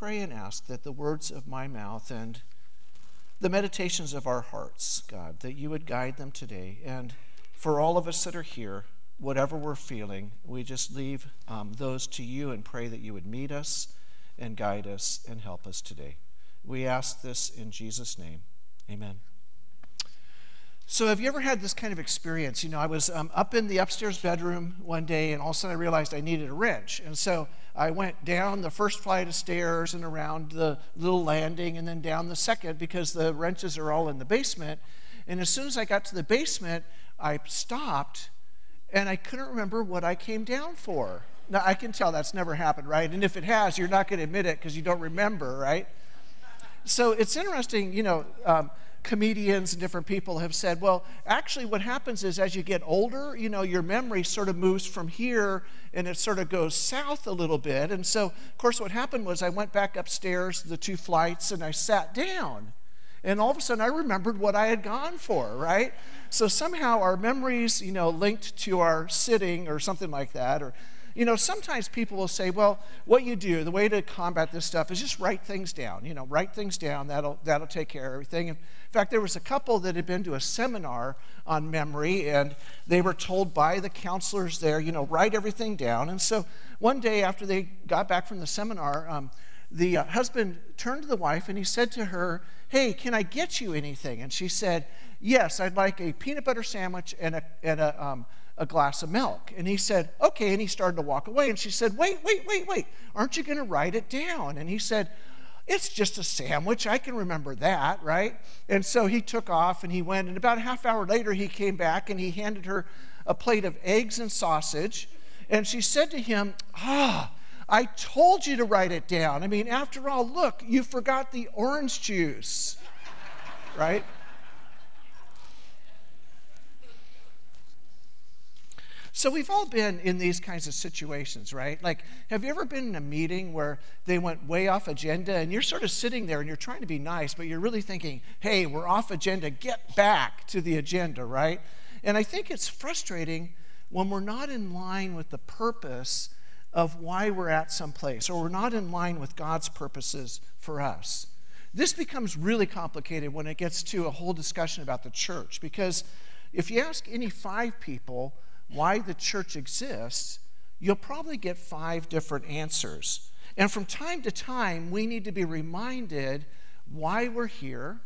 pray and ask that the words of my mouth and the meditations of our hearts, God, that you would guide them today. And for all of us that are here, whatever we're feeling, we just leave um, those to you and pray that you would meet us and guide us and help us today. We ask this in Jesus' name. Amen. So, have you ever had this kind of experience? You know, I was um, up in the upstairs bedroom one day, and all of a sudden I realized I needed a wrench. And so I went down the first flight of stairs and around the little landing, and then down the second because the wrenches are all in the basement. And as soon as I got to the basement, I stopped and I couldn't remember what I came down for. Now, I can tell that's never happened, right? And if it has, you're not going to admit it because you don't remember, right? So it's interesting, you know. Um, comedians and different people have said, well, actually, what happens is as you get older, you know, your memory sort of moves from here and it sort of goes south a little bit. And so, of course, what happened was I went back upstairs the two flights and I sat down. And all of a sudden, I remembered what I had gone for, right? So somehow our memories, you know, linked to our sitting or something like that, or you know, sometimes people will say, well, what you do, the way to combat this stuff is just write things down. You know, write things down, that'll, that'll take care of everything. In fact, there was a couple that had been to a seminar on memory, and they were told by the counselors there, you know, write everything down. And so one day after they got back from the seminar, um, the uh, husband turned to the wife and he said to her, Hey, can I get you anything? And she said, Yes, I'd like a peanut butter sandwich and a, and a um, a glass of milk. And he said, Okay. And he started to walk away. And she said, Wait, wait, wait, wait. Aren't you going to write it down? And he said, It's just a sandwich. I can remember that, right? And so he took off and he went. And about a half hour later, he came back and he handed her a plate of eggs and sausage. And she said to him, Ah, I told you to write it down. I mean, after all, look, you forgot the orange juice, right? So we've all been in these kinds of situations, right? Like, have you ever been in a meeting where they went way off agenda and you're sort of sitting there and you're trying to be nice, but you're really thinking, hey, we're off agenda, get back to the agenda, right? And I think it's frustrating when we're not in line with the purpose of why we're at some place, or we're not in line with God's purposes for us. This becomes really complicated when it gets to a whole discussion about the church, because if you ask any five people, why the church exists, you'll probably get five different answers. And from time to time, we need to be reminded why we're here.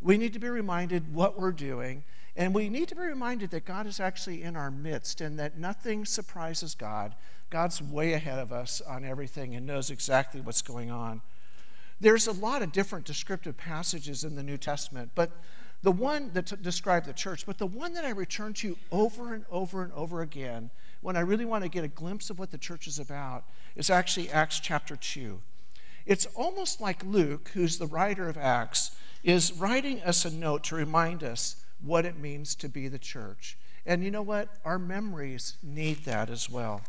We need to be reminded what we're doing. And we need to be reminded that God is actually in our midst and that nothing surprises God. God's way ahead of us on everything and knows exactly what's going on. There's a lot of different descriptive passages in the New Testament, but the one that t- described the church, but the one that I return to over and over and over again when I really want to get a glimpse of what the church is about is actually Acts chapter 2. It's almost like Luke, who's the writer of Acts, is writing us a note to remind us what it means to be the church. And you know what? Our memories need that as well.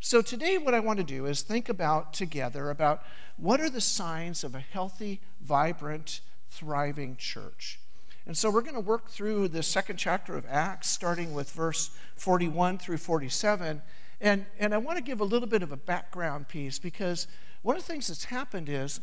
So today what I want to do is think about together about what are the signs of a healthy, vibrant, thriving church. And so we're going to work through the second chapter of Acts, starting with verse 41 through 47. And, and I want to give a little bit of a background piece because one of the things that's happened is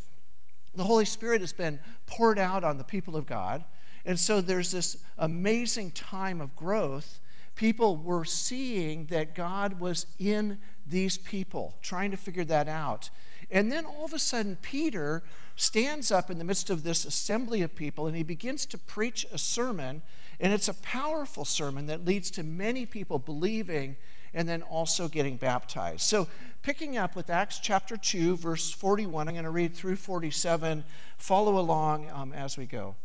the Holy Spirit has been poured out on the people of God. And so there's this amazing time of growth. People were seeing that God was in these people, trying to figure that out. And then all of a sudden, Peter stands up in the midst of this assembly of people and he begins to preach a sermon. And it's a powerful sermon that leads to many people believing and then also getting baptized. So, picking up with Acts chapter 2, verse 41, I'm going to read through 47. Follow along um, as we go.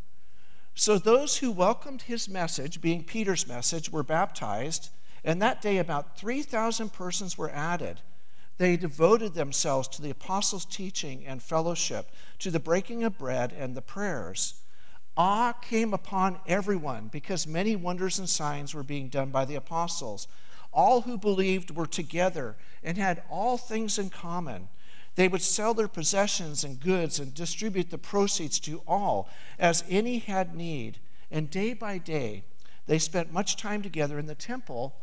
So, those who welcomed his message, being Peter's message, were baptized, and that day about 3,000 persons were added. They devoted themselves to the apostles' teaching and fellowship, to the breaking of bread and the prayers. Awe came upon everyone because many wonders and signs were being done by the apostles. All who believed were together and had all things in common. They would sell their possessions and goods and distribute the proceeds to all as any had need. And day by day, they spent much time together in the temple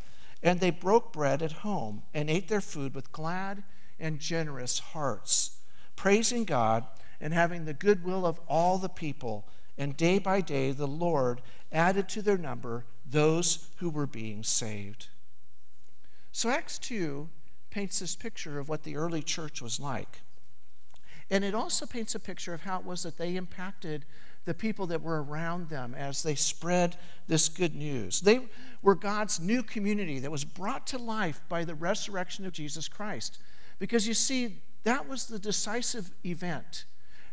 and they broke bread at home and ate their food with glad and generous hearts, praising God and having the goodwill of all the people. And day by day, the Lord added to their number those who were being saved. So, Acts 2 paints this picture of what the early church was like. And it also paints a picture of how it was that they impacted the people that were around them as they spread this good news. They were God's new community that was brought to life by the resurrection of Jesus Christ. Because you see, that was the decisive event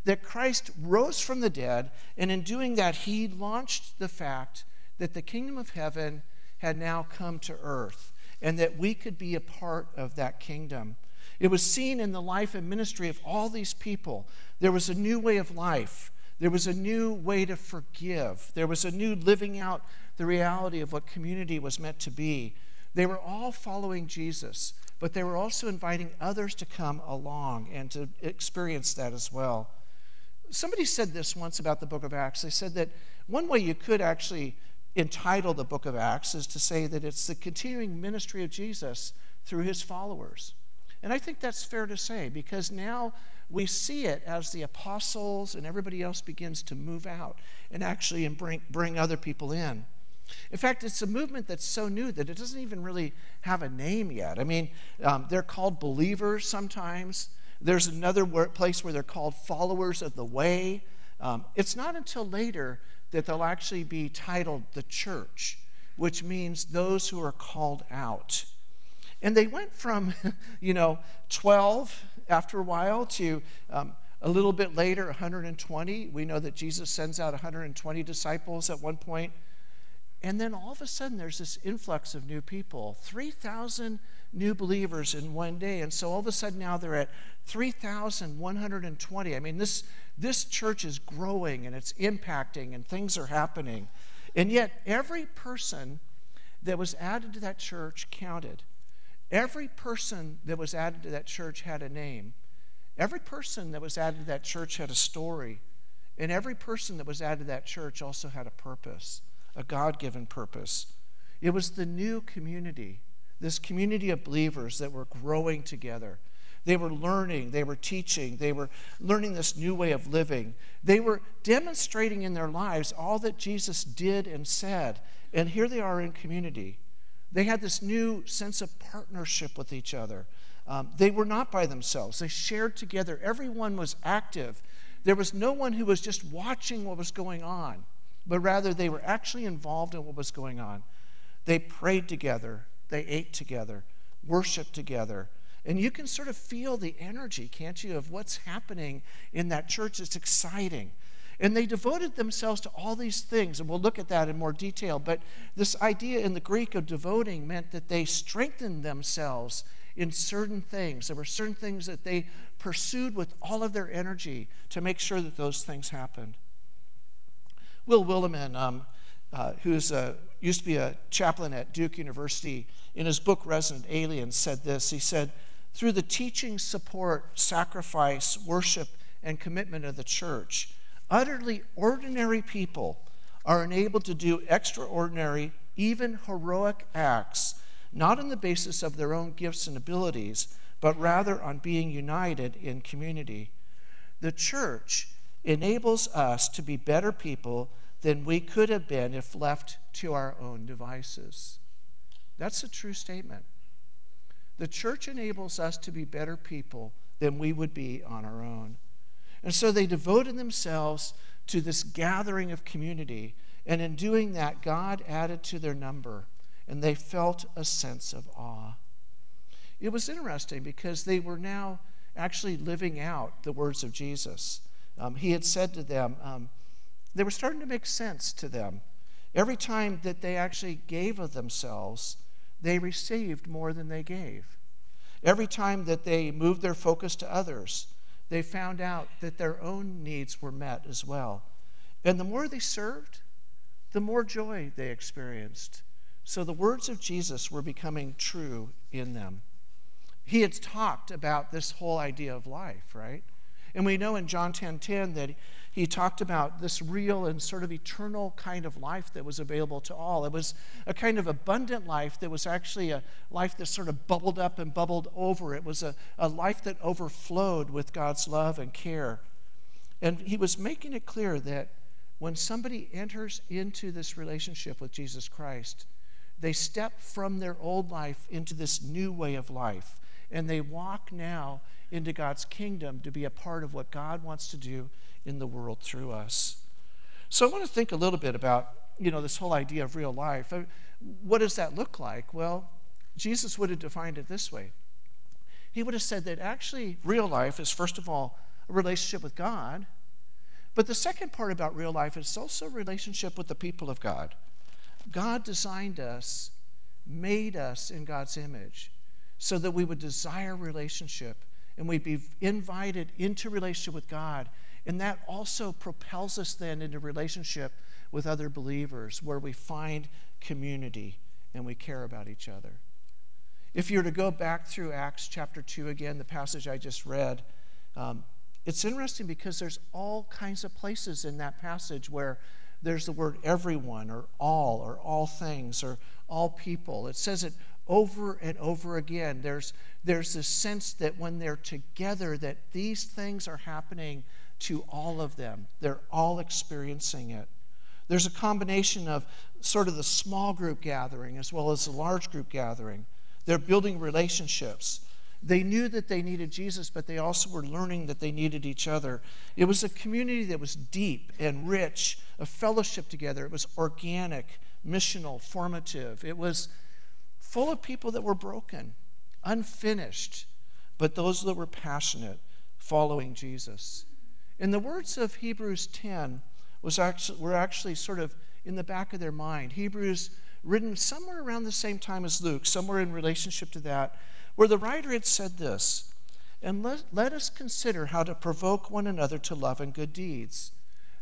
that Christ rose from the dead, and in doing that, he launched the fact that the kingdom of heaven had now come to earth and that we could be a part of that kingdom. It was seen in the life and ministry of all these people. There was a new way of life. There was a new way to forgive. There was a new living out the reality of what community was meant to be. They were all following Jesus, but they were also inviting others to come along and to experience that as well. Somebody said this once about the book of Acts. They said that one way you could actually entitle the book of Acts is to say that it's the continuing ministry of Jesus through his followers. And I think that's fair to say because now we see it as the apostles and everybody else begins to move out and actually bring, bring other people in. In fact, it's a movement that's so new that it doesn't even really have a name yet. I mean, um, they're called believers sometimes. There's another place where they're called followers of the way. Um, it's not until later that they'll actually be titled the church, which means those who are called out. And they went from, you know, 12 after a while to um, a little bit later, 120. We know that Jesus sends out 120 disciples at one point. And then all of a sudden, there's this influx of new people 3,000 new believers in one day. And so all of a sudden, now they're at 3,120. I mean, this, this church is growing and it's impacting and things are happening. And yet, every person that was added to that church counted. Every person that was added to that church had a name. Every person that was added to that church had a story. And every person that was added to that church also had a purpose, a God given purpose. It was the new community, this community of believers that were growing together. They were learning, they were teaching, they were learning this new way of living. They were demonstrating in their lives all that Jesus did and said. And here they are in community. They had this new sense of partnership with each other. Um, they were not by themselves, they shared together. Everyone was active. There was no one who was just watching what was going on, but rather they were actually involved in what was going on. They prayed together, they ate together, worshiped together. And you can sort of feel the energy, can't you, of what's happening in that church. It's exciting. And they devoted themselves to all these things, and we'll look at that in more detail. But this idea in the Greek of devoting meant that they strengthened themselves in certain things. There were certain things that they pursued with all of their energy to make sure that those things happened. Will Willimon, um, uh, who used to be a chaplain at Duke University, in his book Resident Alien, said this. He said, Through the teaching, support, sacrifice, worship, and commitment of the church, Utterly ordinary people are enabled to do extraordinary, even heroic acts, not on the basis of their own gifts and abilities, but rather on being united in community. The church enables us to be better people than we could have been if left to our own devices. That's a true statement. The church enables us to be better people than we would be on our own. And so they devoted themselves to this gathering of community. And in doing that, God added to their number, and they felt a sense of awe. It was interesting because they were now actually living out the words of Jesus. Um, he had said to them, um, they were starting to make sense to them. Every time that they actually gave of themselves, they received more than they gave. Every time that they moved their focus to others, they found out that their own needs were met as well. And the more they served, the more joy they experienced. So the words of Jesus were becoming true in them. He had talked about this whole idea of life, right? And we know in John 10:10 10, 10 that he talked about this real and sort of eternal kind of life that was available to all. It was a kind of abundant life that was actually a life that sort of bubbled up and bubbled over. It was a, a life that overflowed with God's love and care. And he was making it clear that when somebody enters into this relationship with Jesus Christ, they step from their old life into this new way of life. And they walk now into God's kingdom to be a part of what God wants to do in the world through us. So I want to think a little bit about, you know, this whole idea of real life. Uh, what does that look like? Well, Jesus would have defined it this way. He would have said that actually real life is first of all a relationship with God, but the second part about real life is also a relationship with the people of God. God designed us, made us in God's image, so that we would desire relationship and we'd be invited into relationship with God and that also propels us then into relationship with other believers where we find community and we care about each other. If you were to go back through Acts chapter 2 again, the passage I just read, um, it's interesting because there's all kinds of places in that passage where there's the word everyone or all or all things or all people. It says it over and over again. There's, there's this sense that when they're together, that these things are happening to all of them. They're all experiencing it. There's a combination of sort of the small group gathering as well as the large group gathering. They're building relationships. They knew that they needed Jesus, but they also were learning that they needed each other. It was a community that was deep and rich, a fellowship together. It was organic, missional, formative. It was full of people that were broken, unfinished, but those that were passionate, following Jesus. And the words of Hebrews 10 was actually, were actually sort of in the back of their mind. Hebrews, written somewhere around the same time as Luke, somewhere in relationship to that, where the writer had said this And let, let us consider how to provoke one another to love and good deeds,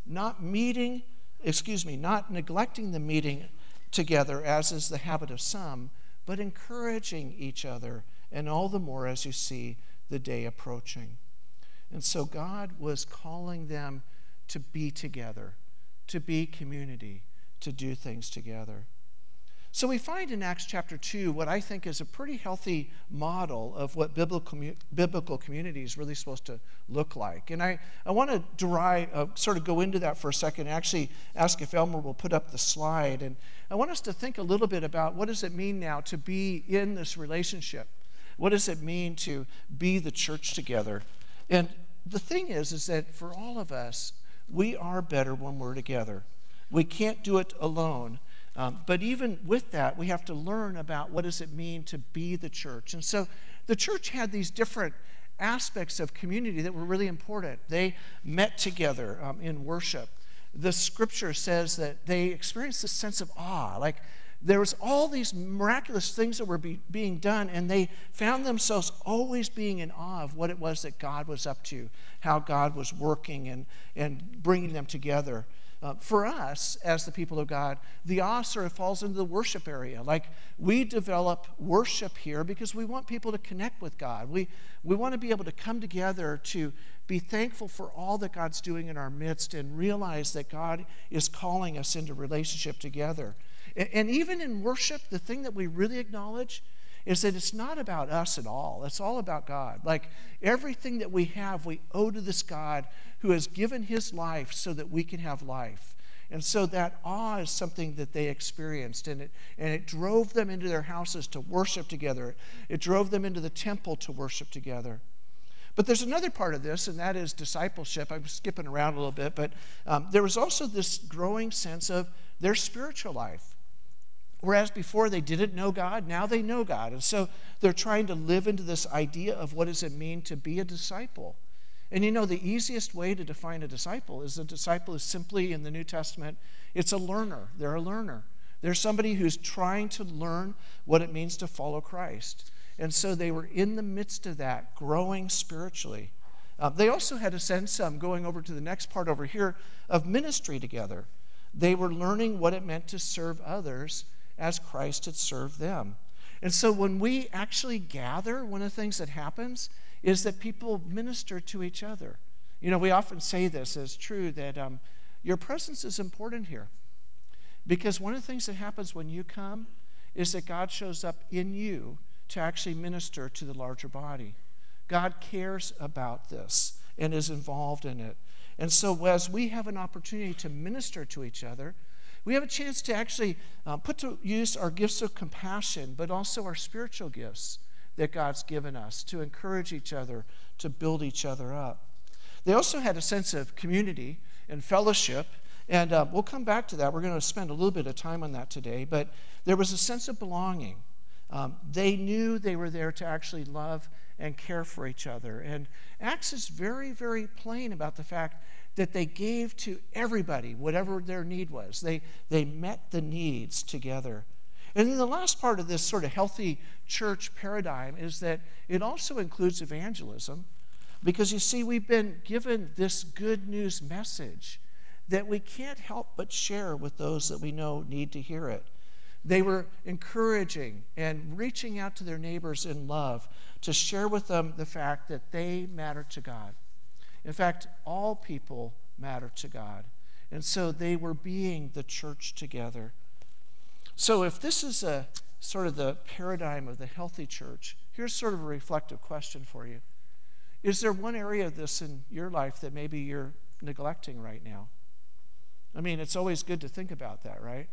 not meeting, excuse me, not neglecting the meeting together, as is the habit of some, but encouraging each other, and all the more as you see the day approaching. And so God was calling them to be together, to be community, to do things together. So we find in Acts chapter 2 what I think is a pretty healthy model of what biblical, biblical community is really supposed to look like. And I, I want to derive, uh, sort of go into that for a second, actually ask if Elmer will put up the slide. And I want us to think a little bit about what does it mean now to be in this relationship? What does it mean to be the church together? And the thing is, is that for all of us, we are better when we're together. We can't do it alone. Um, but even with that, we have to learn about what does it mean to be the church. And so the church had these different aspects of community that were really important. They met together um, in worship. The scripture says that they experienced this sense of awe, like there was all these miraculous things that were be, being done and they found themselves always being in awe of what it was that god was up to how god was working and, and bringing them together. Uh, for us as the people of god the awe sort of falls into the worship area. Like we develop worship here because we want people to connect with god. We, we want to be able to come together to be thankful for all that god's doing in our midst and realize that god is calling us into relationship together and even in worship, the thing that we really acknowledge is that it's not about us at all. It's all about God. Like everything that we have, we owe to this God who has given his life so that we can have life. And so that awe is something that they experienced, and it, and it drove them into their houses to worship together. It drove them into the temple to worship together. But there's another part of this, and that is discipleship. I'm skipping around a little bit, but um, there was also this growing sense of their spiritual life. Whereas before they didn't know God, now they know God. And so they're trying to live into this idea of what does it mean to be a disciple. And you know, the easiest way to define a disciple is a disciple is simply in the New Testament, it's a learner. They're a learner. They're somebody who's trying to learn what it means to follow Christ. And so they were in the midst of that, growing spiritually. Uh, they also had a sense, um, going over to the next part over here, of ministry together. They were learning what it meant to serve others as Christ had served them. And so when we actually gather, one of the things that happens is that people minister to each other. You know, we often say this as true that um, your presence is important here. Because one of the things that happens when you come is that God shows up in you to actually minister to the larger body. God cares about this and is involved in it. And so, as we have an opportunity to minister to each other, we have a chance to actually uh, put to use our gifts of compassion, but also our spiritual gifts that God's given us to encourage each other, to build each other up. They also had a sense of community and fellowship, and uh, we'll come back to that. We're going to spend a little bit of time on that today, but there was a sense of belonging. Um, they knew they were there to actually love and care for each other. And Acts is very, very plain about the fact that they gave to everybody whatever their need was. They, they met the needs together. And then the last part of this sort of healthy church paradigm is that it also includes evangelism. Because you see, we've been given this good news message that we can't help but share with those that we know need to hear it. They were encouraging and reaching out to their neighbors in love to share with them the fact that they matter to God. In fact, all people matter to God. And so they were being the church together. So if this is a sort of the paradigm of the healthy church, here's sort of a reflective question for you. Is there one area of this in your life that maybe you're neglecting right now? I mean, it's always good to think about that, right?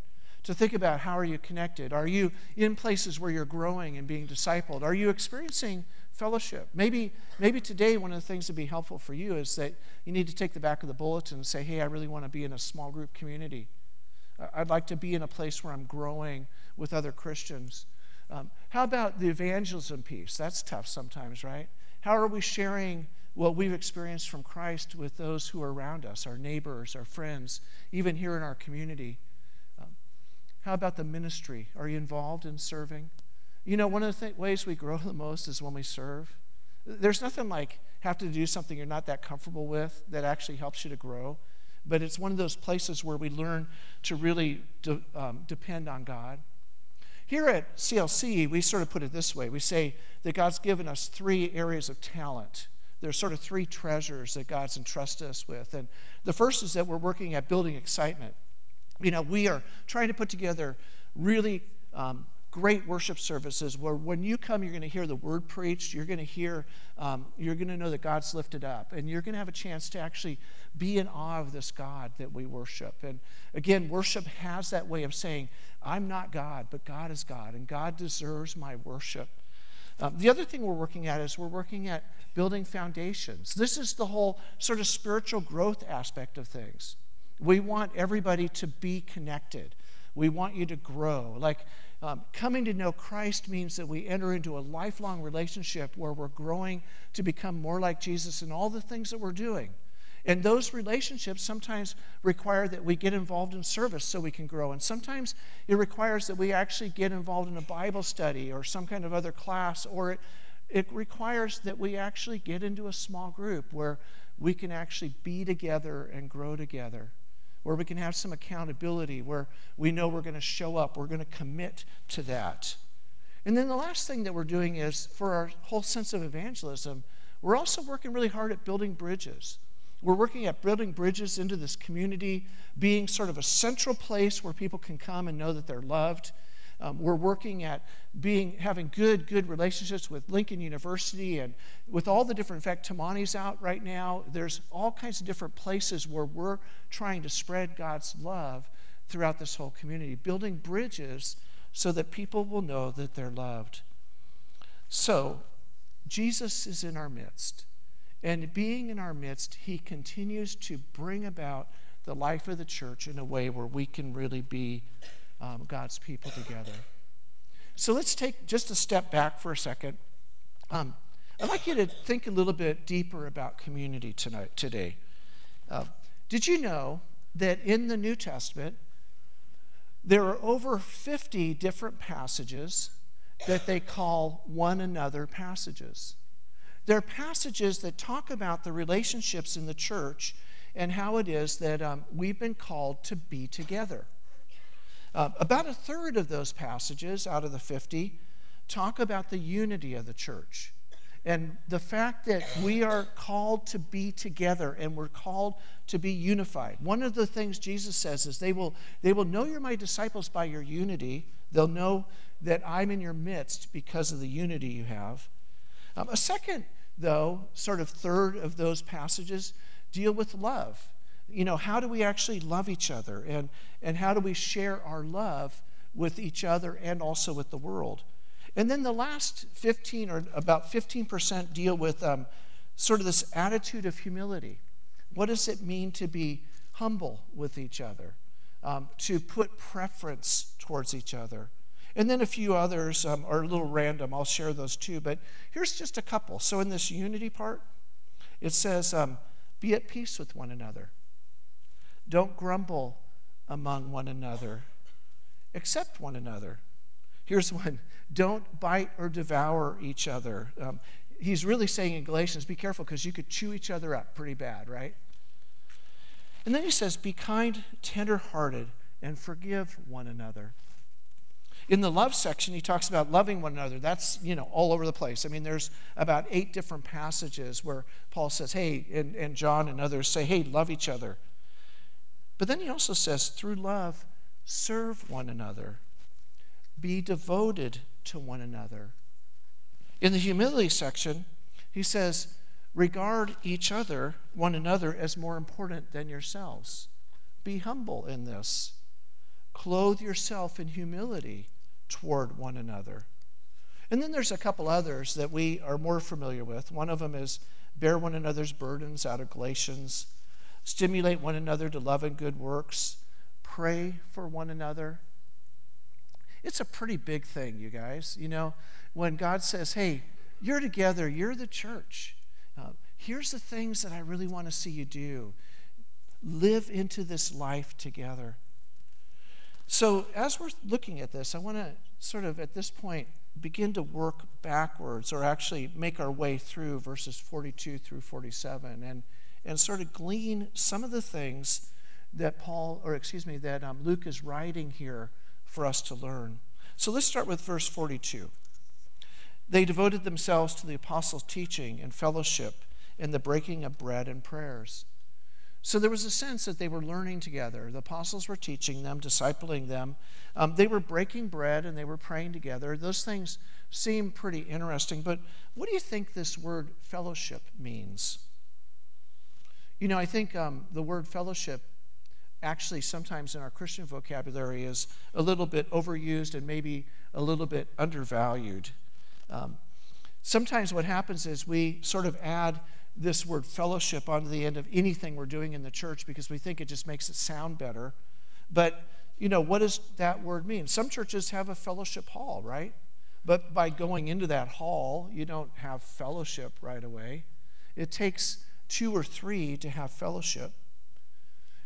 To think about how are you connected? Are you in places where you're growing and being discipled? Are you experiencing fellowship? Maybe, maybe today one of the things that would be helpful for you is that you need to take the back of the bulletin and say, hey, I really want to be in a small group community. I'd like to be in a place where I'm growing with other Christians. Um, how about the evangelism piece? That's tough sometimes, right? How are we sharing what we've experienced from Christ with those who are around us, our neighbors, our friends, even here in our community? Um, how about the ministry? Are you involved in serving? You know, one of the th- ways we grow the most is when we serve. There's nothing like have to do something you're not that comfortable with that actually helps you to grow. But it's one of those places where we learn to really de- um, depend on God. Here at CLC, we sort of put it this way we say that God's given us three areas of talent. There's sort of three treasures that God's entrusted us with. And the first is that we're working at building excitement. You know, we are trying to put together really um, great worship services where when you come, you're going to hear the word preached. You're going to hear, um, you're going to know that God's lifted up. And you're going to have a chance to actually be in awe of this God that we worship. And again, worship has that way of saying, I'm not God, but God is God, and God deserves my worship. Um, the other thing we're working at is we're working at building foundations. This is the whole sort of spiritual growth aspect of things. We want everybody to be connected. We want you to grow. Like um, coming to know Christ means that we enter into a lifelong relationship where we're growing to become more like Jesus in all the things that we're doing. And those relationships sometimes require that we get involved in service so we can grow. And sometimes it requires that we actually get involved in a Bible study or some kind of other class, or it, it requires that we actually get into a small group where we can actually be together and grow together where we can have some accountability, where we know we're going to show up, we're going to commit to that. And then the last thing that we're doing is for our whole sense of evangelism, we're also working really hard at building bridges. We're working at building bridges into this community, being sort of a central place where people can come and know that they're loved um, we're working at being having good, good relationships with Lincoln University and with all the different, in fact, Tamani's out right now. There's all kinds of different places where we're trying to spread God's love throughout this whole community, building bridges so that people will know that they're loved. So, Jesus is in our midst. And being in our midst, he continues to bring about the life of the church in a way where we can really be um, God's people together. So let's take just a step back for a second. Um, I'd like you to think a little bit deeper about community tonight, today. Uh, did you know that in the New Testament, there are over 50 different passages that they call one another passages? They're passages that talk about the relationships in the church and how it is that um, we've been called to be together. Uh, about a third of those passages out of the 50 talk about the unity of the church. and the fact that we are called to be together and we're called to be unified. One of the things Jesus says is they will, they will know you're my disciples by your unity. They'll know that I'm in your midst because of the unity you have. Um, a second, though, sort of third of those passages deal with love. You know, how do we actually love each other? And, and how do we share our love with each other and also with the world? And then the last 15 or about 15% deal with um, sort of this attitude of humility. What does it mean to be humble with each other? Um, to put preference towards each other. And then a few others um, are a little random. I'll share those too. But here's just a couple. So in this unity part, it says, um, be at peace with one another. Don't grumble among one another. Accept one another. Here's one don't bite or devour each other. Um, he's really saying in Galatians, be careful because you could chew each other up pretty bad, right? And then he says, be kind, tender-hearted, and forgive one another. In the love section, he talks about loving one another. That's, you know, all over the place. I mean, there's about eight different passages where Paul says, hey, and, and John and others say, hey, love each other. But then he also says, through love, serve one another. Be devoted to one another. In the humility section, he says, regard each other, one another, as more important than yourselves. Be humble in this. Clothe yourself in humility toward one another. And then there's a couple others that we are more familiar with. One of them is bear one another's burdens out of Galatians, stimulate one another to love and good works, pray for one another. It's a pretty big thing, you guys. You know, when God says, hey, you're together, you're the church. Uh, here's the things that I really want to see you do. Live into this life together. So, as we're looking at this, I want to sort of at this point begin to work backwards or actually make our way through verses 42 through 47 and, and sort of glean some of the things that Paul, or excuse me, that um, Luke is writing here for us to learn. So let's start with verse 42. They devoted themselves to the apostles' teaching and fellowship and the breaking of bread and prayers. So there was a sense that they were learning together. The apostles were teaching them, discipling them. Um, they were breaking bread and they were praying together. Those things seem pretty interesting. But what do you think this word fellowship means? You know, I think um, the word fellowship actually sometimes in our Christian vocabulary is a little bit overused and maybe a little bit undervalued. Um, sometimes what happens is we sort of add this word fellowship onto the end of anything we're doing in the church because we think it just makes it sound better. But, you know, what does that word mean? Some churches have a fellowship hall, right? But by going into that hall, you don't have fellowship right away. It takes two or three to have fellowship.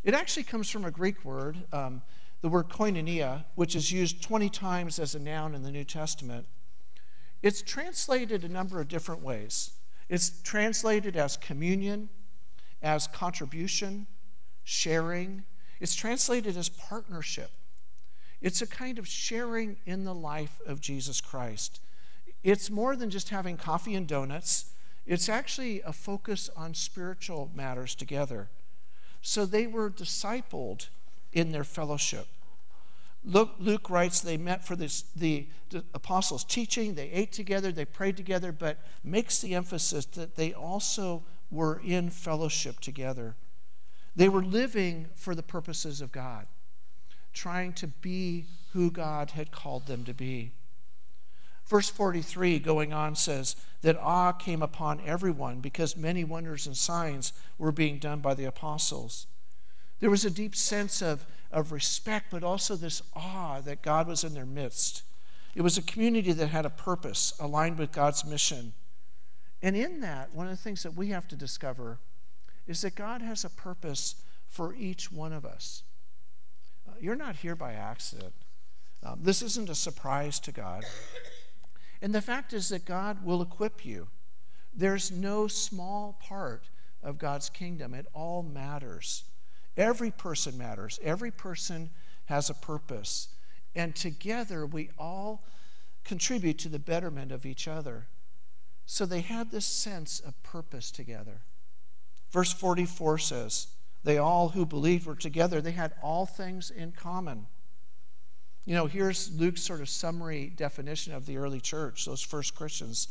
It actually comes from a Greek word, um, the word koinonia, which is used 20 times as a noun in the New Testament. It's translated a number of different ways. It's translated as communion, as contribution, sharing. It's translated as partnership. It's a kind of sharing in the life of Jesus Christ. It's more than just having coffee and donuts, it's actually a focus on spiritual matters together. So they were discipled in their fellowship. Luke, Luke writes they met for this, the, the apostles' teaching, they ate together, they prayed together, but makes the emphasis that they also were in fellowship together. They were living for the purposes of God, trying to be who God had called them to be. Verse 43 going on says that awe came upon everyone because many wonders and signs were being done by the apostles. There was a deep sense of, of respect, but also this awe that God was in their midst. It was a community that had a purpose aligned with God's mission. And in that, one of the things that we have to discover is that God has a purpose for each one of us. Uh, you're not here by accident. Um, this isn't a surprise to God. And the fact is that God will equip you. There's no small part of God's kingdom, it all matters. Every person matters, every person has a purpose. And together we all contribute to the betterment of each other. So they had this sense of purpose together. Verse 44 says, They all who believed were together, they had all things in common. You know, here's Luke's sort of summary definition of the early church, those first Christians.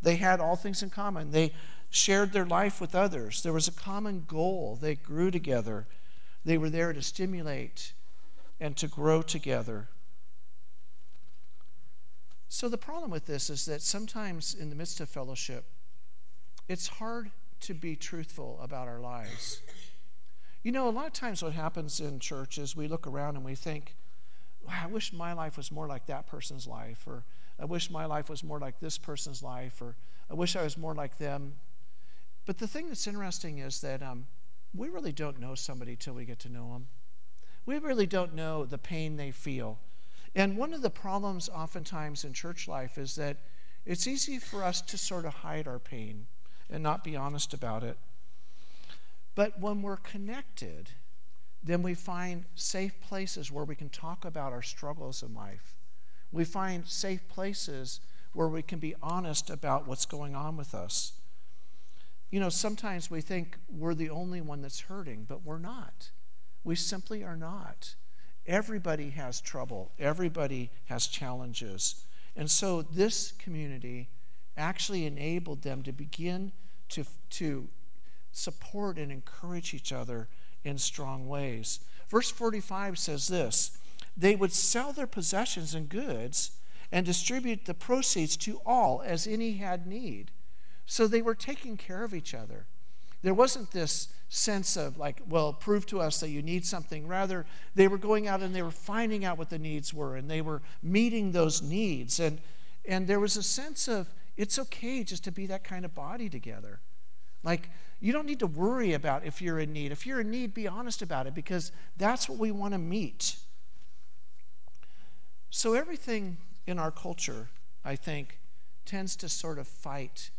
They had all things in common. They shared their life with others. There was a common goal. They grew together. They were there to stimulate and to grow together. So, the problem with this is that sometimes in the midst of fellowship, it's hard to be truthful about our lives. You know, a lot of times what happens in church is we look around and we think, wow, I wish my life was more like that person's life, or I wish my life was more like this person's life, or I wish I was more like them. But the thing that's interesting is that um, we really don't know somebody till we get to know them. We really don't know the pain they feel. And one of the problems oftentimes in church life is that it's easy for us to sort of hide our pain and not be honest about it. But when we're connected, then we find safe places where we can talk about our struggles in life. We find safe places where we can be honest about what's going on with us. You know, sometimes we think we're the only one that's hurting, but we're not. We simply are not. Everybody has trouble, everybody has challenges. And so this community actually enabled them to begin to, to support and encourage each other in strong ways. Verse 45 says this They would sell their possessions and goods and distribute the proceeds to all as any had need. So they were taking care of each other. There wasn't this sense of, like, well, prove to us that you need something. Rather, they were going out and they were finding out what the needs were and they were meeting those needs. And, and there was a sense of, it's okay just to be that kind of body together. Like, you don't need to worry about if you're in need. If you're in need, be honest about it because that's what we want to meet. So, everything in our culture, I think, tends to sort of fight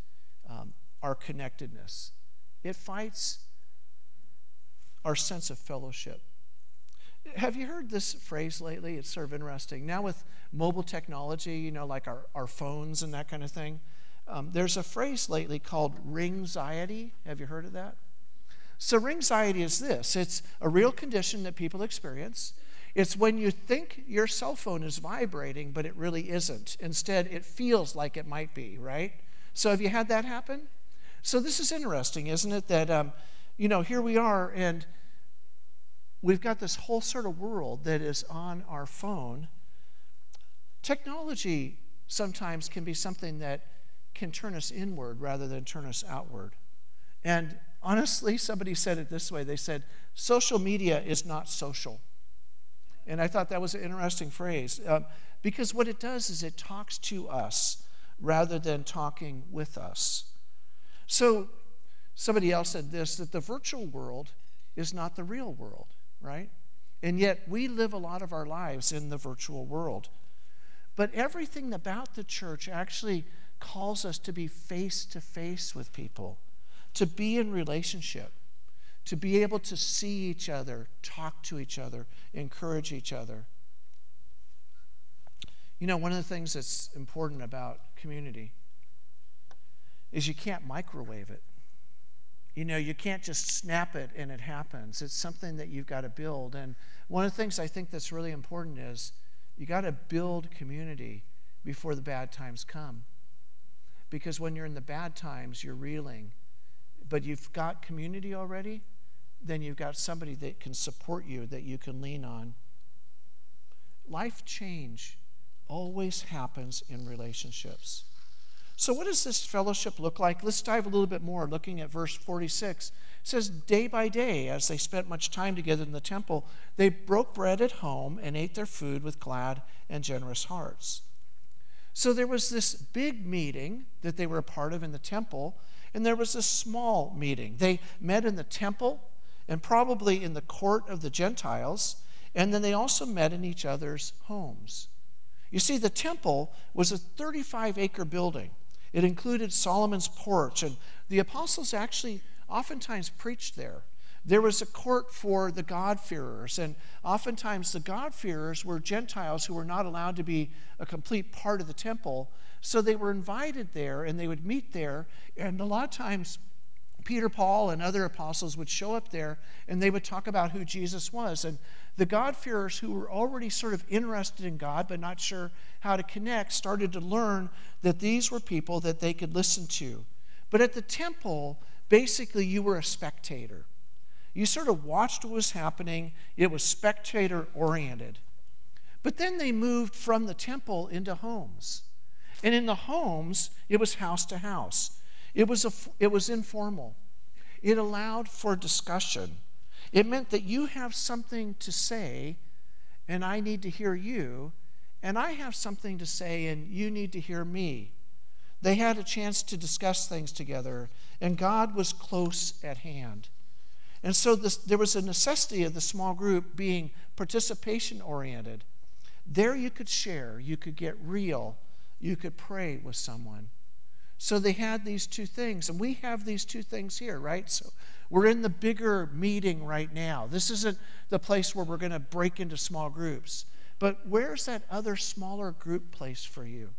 um, our connectedness. It fights our sense of fellowship. Have you heard this phrase lately? It's sort of interesting. Now, with mobile technology, you know, like our, our phones and that kind of thing, um, there's a phrase lately called ringxiety. Have you heard of that? So, ringxiety is this it's a real condition that people experience. It's when you think your cell phone is vibrating, but it really isn't. Instead, it feels like it might be, right? So, have you had that happen? So, this is interesting, isn't it? That, um, you know, here we are, and we've got this whole sort of world that is on our phone. Technology sometimes can be something that can turn us inward rather than turn us outward. And honestly, somebody said it this way they said, social media is not social. And I thought that was an interesting phrase um, because what it does is it talks to us rather than talking with us. So, somebody else said this that the virtual world is not the real world, right? And yet, we live a lot of our lives in the virtual world. But everything about the church actually calls us to be face to face with people, to be in relationship, to be able to see each other, talk to each other, encourage each other. You know, one of the things that's important about community is you can't microwave it. You know, you can't just snap it and it happens. It's something that you've got to build. And one of the things I think that's really important is you got to build community before the bad times come. Because when you're in the bad times, you're reeling. But you've got community already, then you've got somebody that can support you, that you can lean on. Life change always happens in relationships. So, what does this fellowship look like? Let's dive a little bit more, looking at verse 46. It says, Day by day, as they spent much time together in the temple, they broke bread at home and ate their food with glad and generous hearts. So, there was this big meeting that they were a part of in the temple, and there was a small meeting. They met in the temple and probably in the court of the Gentiles, and then they also met in each other's homes. You see, the temple was a 35 acre building. It included Solomon's porch, and the apostles actually oftentimes preached there. There was a court for the God-fearers. And oftentimes, the God-fearers were Gentiles who were not allowed to be a complete part of the temple. So they were invited there and they would meet there. And a lot of times, Peter, Paul, and other apostles would show up there and they would talk about who Jesus was. And the God-fearers who were already sort of interested in God but not sure how to connect started to learn that these were people that they could listen to. But at the temple, basically, you were a spectator. You sort of watched what was happening, it was spectator oriented. But then they moved from the temple into homes. And in the homes, it was house to house. It was, a, it was informal. It allowed for discussion. It meant that you have something to say, and I need to hear you, and I have something to say, and you need to hear me. They had a chance to discuss things together, and God was close at hand. And so this, there was a necessity of the small group being participation oriented. There you could share, you could get real, you could pray with someone. So they had these two things, and we have these two things here, right? So we're in the bigger meeting right now. This isn't the place where we're going to break into small groups. But where's that other smaller group place for you?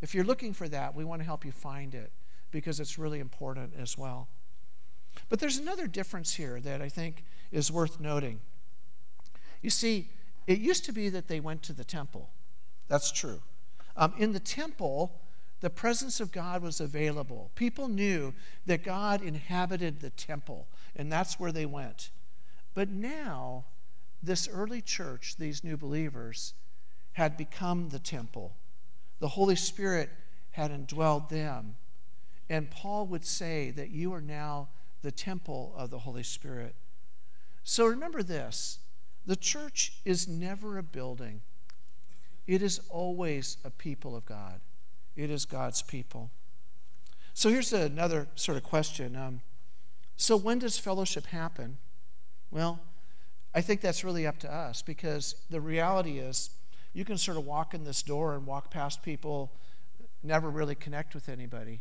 If you're looking for that, we want to help you find it because it's really important as well. But there's another difference here that I think is worth noting. You see, it used to be that they went to the temple. That's true. Um, in the temple, the presence of God was available. People knew that God inhabited the temple, and that's where they went. But now, this early church, these new believers, had become the temple. The Holy Spirit had indwelled them. And Paul would say that you are now the temple of the Holy Spirit. So remember this the church is never a building, it is always a people of God. It is God's people. So here's another sort of question. Um, so when does fellowship happen? Well, I think that's really up to us because the reality is you can sort of walk in this door and walk past people, never really connect with anybody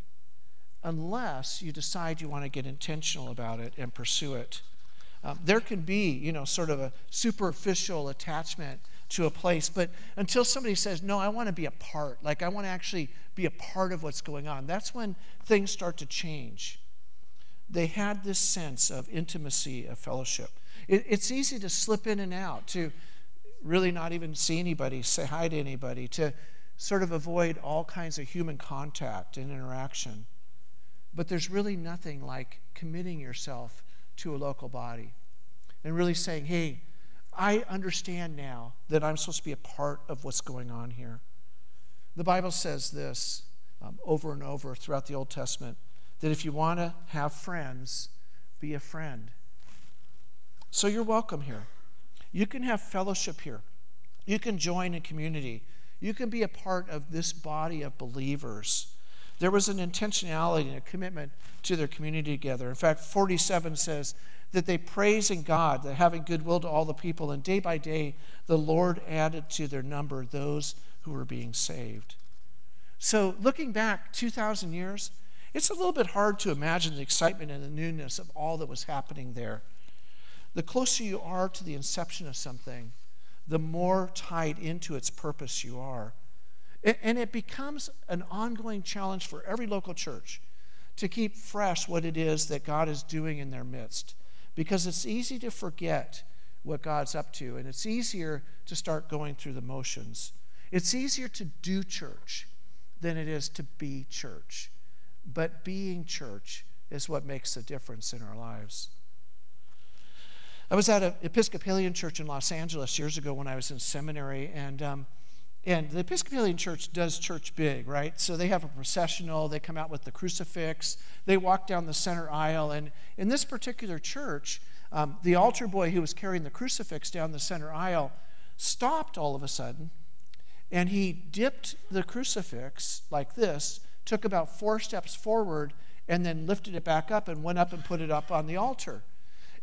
unless you decide you want to get intentional about it and pursue it. Um, there can be, you know, sort of a superficial attachment to a place, but until somebody says, No, I want to be a part, like I want to actually be a part of what's going on, that's when things start to change. They had this sense of intimacy, of fellowship. It, it's easy to slip in and out, to really not even see anybody, say hi to anybody, to sort of avoid all kinds of human contact and interaction. But there's really nothing like committing yourself to a local body and really saying, hey, I understand now that I'm supposed to be a part of what's going on here. The Bible says this um, over and over throughout the Old Testament that if you want to have friends, be a friend. So you're welcome here. You can have fellowship here. You can join a community. You can be a part of this body of believers there was an intentionality and a commitment to their community together. In fact, 47 says that they praise in God, that having goodwill to all the people, and day by day the Lord added to their number those who were being saved. So, looking back 2,000 years, it's a little bit hard to imagine the excitement and the newness of all that was happening there. The closer you are to the inception of something, the more tied into its purpose you are. And it becomes an ongoing challenge for every local church to keep fresh what it is that God is doing in their midst. Because it's easy to forget what God's up to, and it's easier to start going through the motions. It's easier to do church than it is to be church. But being church is what makes the difference in our lives. I was at an Episcopalian church in Los Angeles years ago when I was in seminary, and um, and the Episcopalian Church does church big, right? So they have a processional, they come out with the crucifix, they walk down the center aisle. And in this particular church, um, the altar boy who was carrying the crucifix down the center aisle stopped all of a sudden and he dipped the crucifix like this, took about four steps forward, and then lifted it back up and went up and put it up on the altar.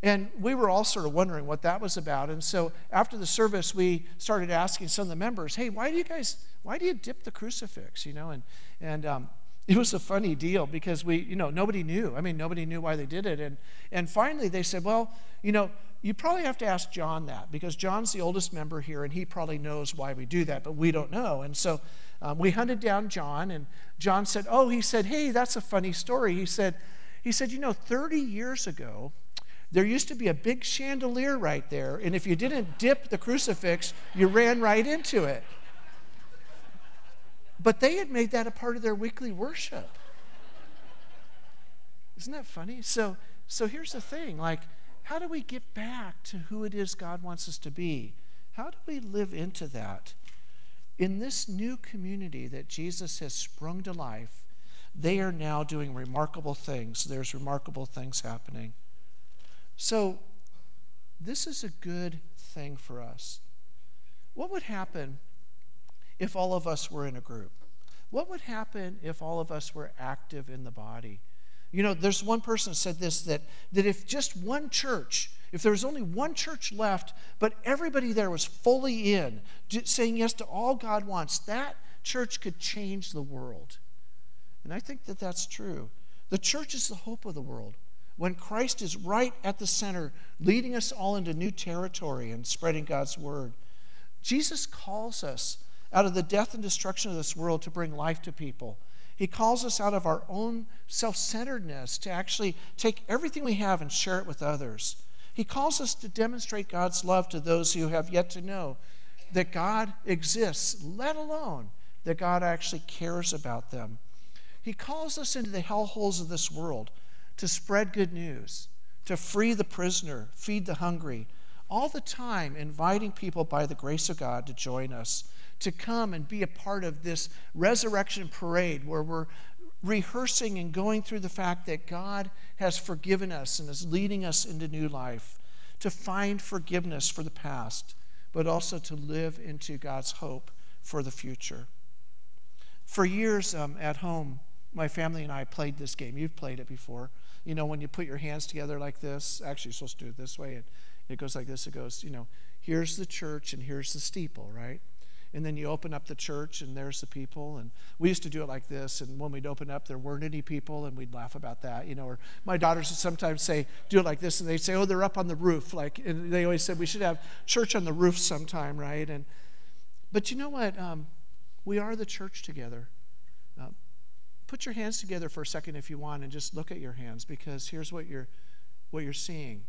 And we were all sort of wondering what that was about. And so after the service, we started asking some of the members, hey, why do you guys, why do you dip the crucifix? You know, and, and um, it was a funny deal because we, you know, nobody knew. I mean, nobody knew why they did it. And, and finally they said, well, you know, you probably have to ask John that because John's the oldest member here and he probably knows why we do that, but we don't know. And so um, we hunted down John and John said, oh, he said, hey, that's a funny story. He said, he said, you know, 30 years ago, there used to be a big chandelier right there, and if you didn't dip the crucifix, you ran right into it. But they had made that a part of their weekly worship. Isn't that funny? So, so here's the thing like, how do we get back to who it is God wants us to be? How do we live into that? In this new community that Jesus has sprung to life, they are now doing remarkable things. There's remarkable things happening. So, this is a good thing for us. What would happen if all of us were in a group? What would happen if all of us were active in the body? You know, there's one person said this that, that if just one church, if there was only one church left, but everybody there was fully in, saying yes to all God wants, that church could change the world. And I think that that's true. The church is the hope of the world. When Christ is right at the center, leading us all into new territory and spreading God's word, Jesus calls us out of the death and destruction of this world to bring life to people. He calls us out of our own self centeredness to actually take everything we have and share it with others. He calls us to demonstrate God's love to those who have yet to know that God exists, let alone that God actually cares about them. He calls us into the hellholes of this world to spread good news, to free the prisoner, feed the hungry, all the time inviting people by the grace of God to join us to come and be a part of this resurrection parade where we're rehearsing and going through the fact that God has forgiven us and is leading us into new life, to find forgiveness for the past, but also to live into God's hope for the future. For years um, at home, my family and I played this game. You've played it before. You know, when you put your hands together like this, actually, you're supposed to do it this way. It, it goes like this. It goes, you know, here's the church and here's the steeple, right? and then you open up the church and there's the people and we used to do it like this and when we'd open up there weren't any people and we'd laugh about that you know or my daughters would sometimes say do it like this and they'd say oh they're up on the roof like and they always said we should have church on the roof sometime right and but you know what um, we are the church together put your hands together for a second if you want and just look at your hands because here's what you're what you're seeing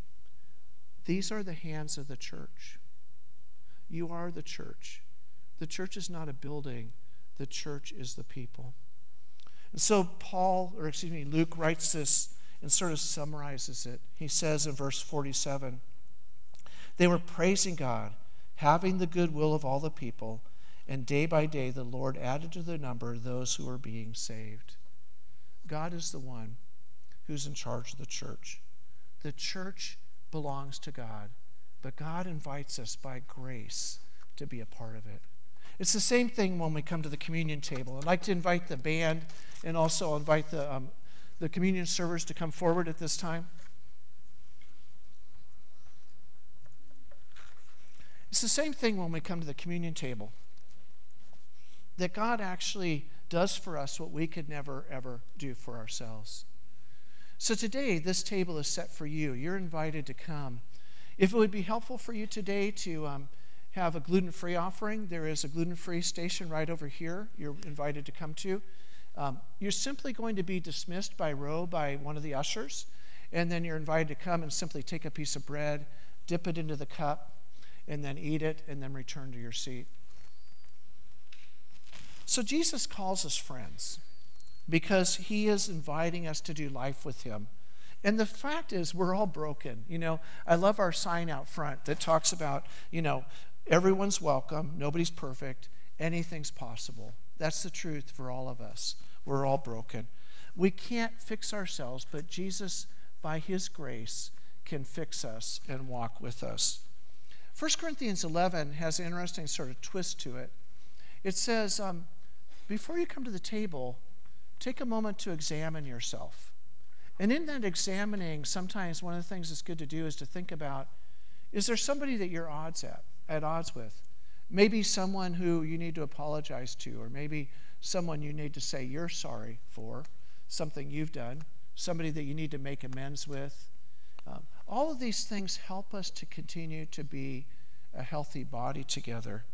these are the hands of the church you are the church the church is not a building, the church is the people. And so Paul, or excuse me, Luke writes this and sort of summarizes it. He says in verse 47 They were praising God, having the goodwill of all the people, and day by day the Lord added to their number those who were being saved. God is the one who's in charge of the church. The church belongs to God, but God invites us by grace to be a part of it. It's the same thing when we come to the communion table. I'd like to invite the band and also invite the, um, the communion servers to come forward at this time. It's the same thing when we come to the communion table. That God actually does for us what we could never, ever do for ourselves. So today, this table is set for you. You're invited to come. If it would be helpful for you today to um, have a gluten free offering, there is a gluten free station right over here you're invited to come to. Um, you're simply going to be dismissed by row by one of the ushers, and then you're invited to come and simply take a piece of bread, dip it into the cup, and then eat it, and then return to your seat. So Jesus calls us friends because he is inviting us to do life with him. And the fact is, we're all broken. You know, I love our sign out front that talks about, you know, Everyone's welcome. Nobody's perfect. Anything's possible. That's the truth for all of us. We're all broken. We can't fix ourselves, but Jesus, by his grace, can fix us and walk with us. 1 Corinthians 11 has an interesting sort of twist to it. It says, um, before you come to the table, take a moment to examine yourself. And in that examining, sometimes one of the things that's good to do is to think about is there somebody that you're odds at? at odds with. Maybe someone who you need to apologize to, or maybe someone you need to say you're sorry for, something you've done, somebody that you need to make amends with. Um, all of these things help us to continue to be a healthy body together.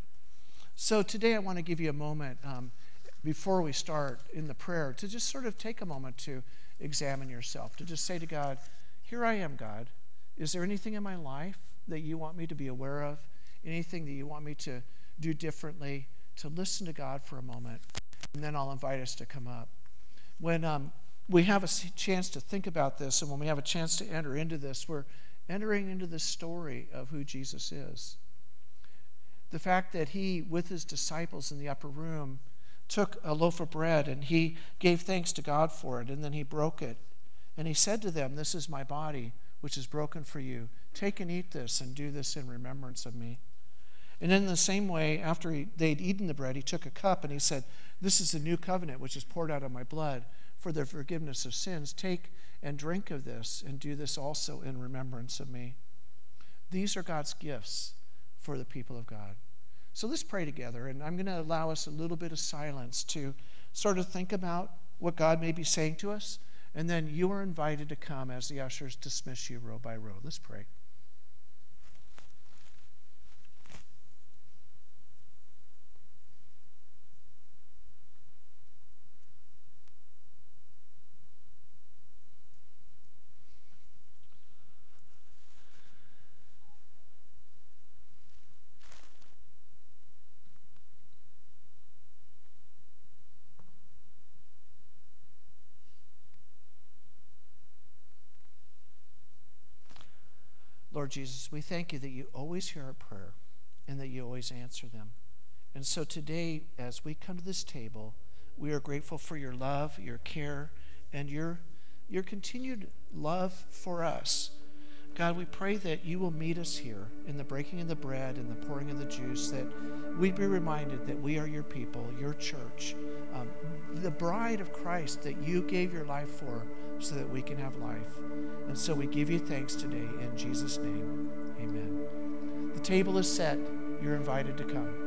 So today I want to give you a moment um, before we start in the prayer to just sort of take a moment to examine yourself, to just say to God, Here I am, God. Is there anything in my life that you want me to be aware of? Anything that you want me to do differently? To listen to God for a moment, and then I'll invite us to come up. When um, we have a chance to think about this, and when we have a chance to enter into this, we're entering into the story of who Jesus is. The fact that he, with his disciples in the upper room, took a loaf of bread and he gave thanks to God for it, and then he broke it. And he said to them, This is my body, which is broken for you. Take and eat this, and do this in remembrance of me. And in the same way, after he, they'd eaten the bread, he took a cup and he said, This is the new covenant, which is poured out of my blood for the forgiveness of sins. Take and drink of this, and do this also in remembrance of me. These are God's gifts for the people of God. So let's pray together, and I'm going to allow us a little bit of silence to sort of think about what God may be saying to us, and then you are invited to come as the ushers dismiss you row by row. Let's pray. Jesus, we thank you that you always hear our prayer and that you always answer them. And so today, as we come to this table, we are grateful for your love, your care, and your, your continued love for us. God, we pray that you will meet us here in the breaking of the bread and the pouring of the juice, that we be reminded that we are your people, your church, um, the bride of Christ that you gave your life for so that we can have life. And so we give you thanks today in Jesus' name. Amen. The table is set. You're invited to come.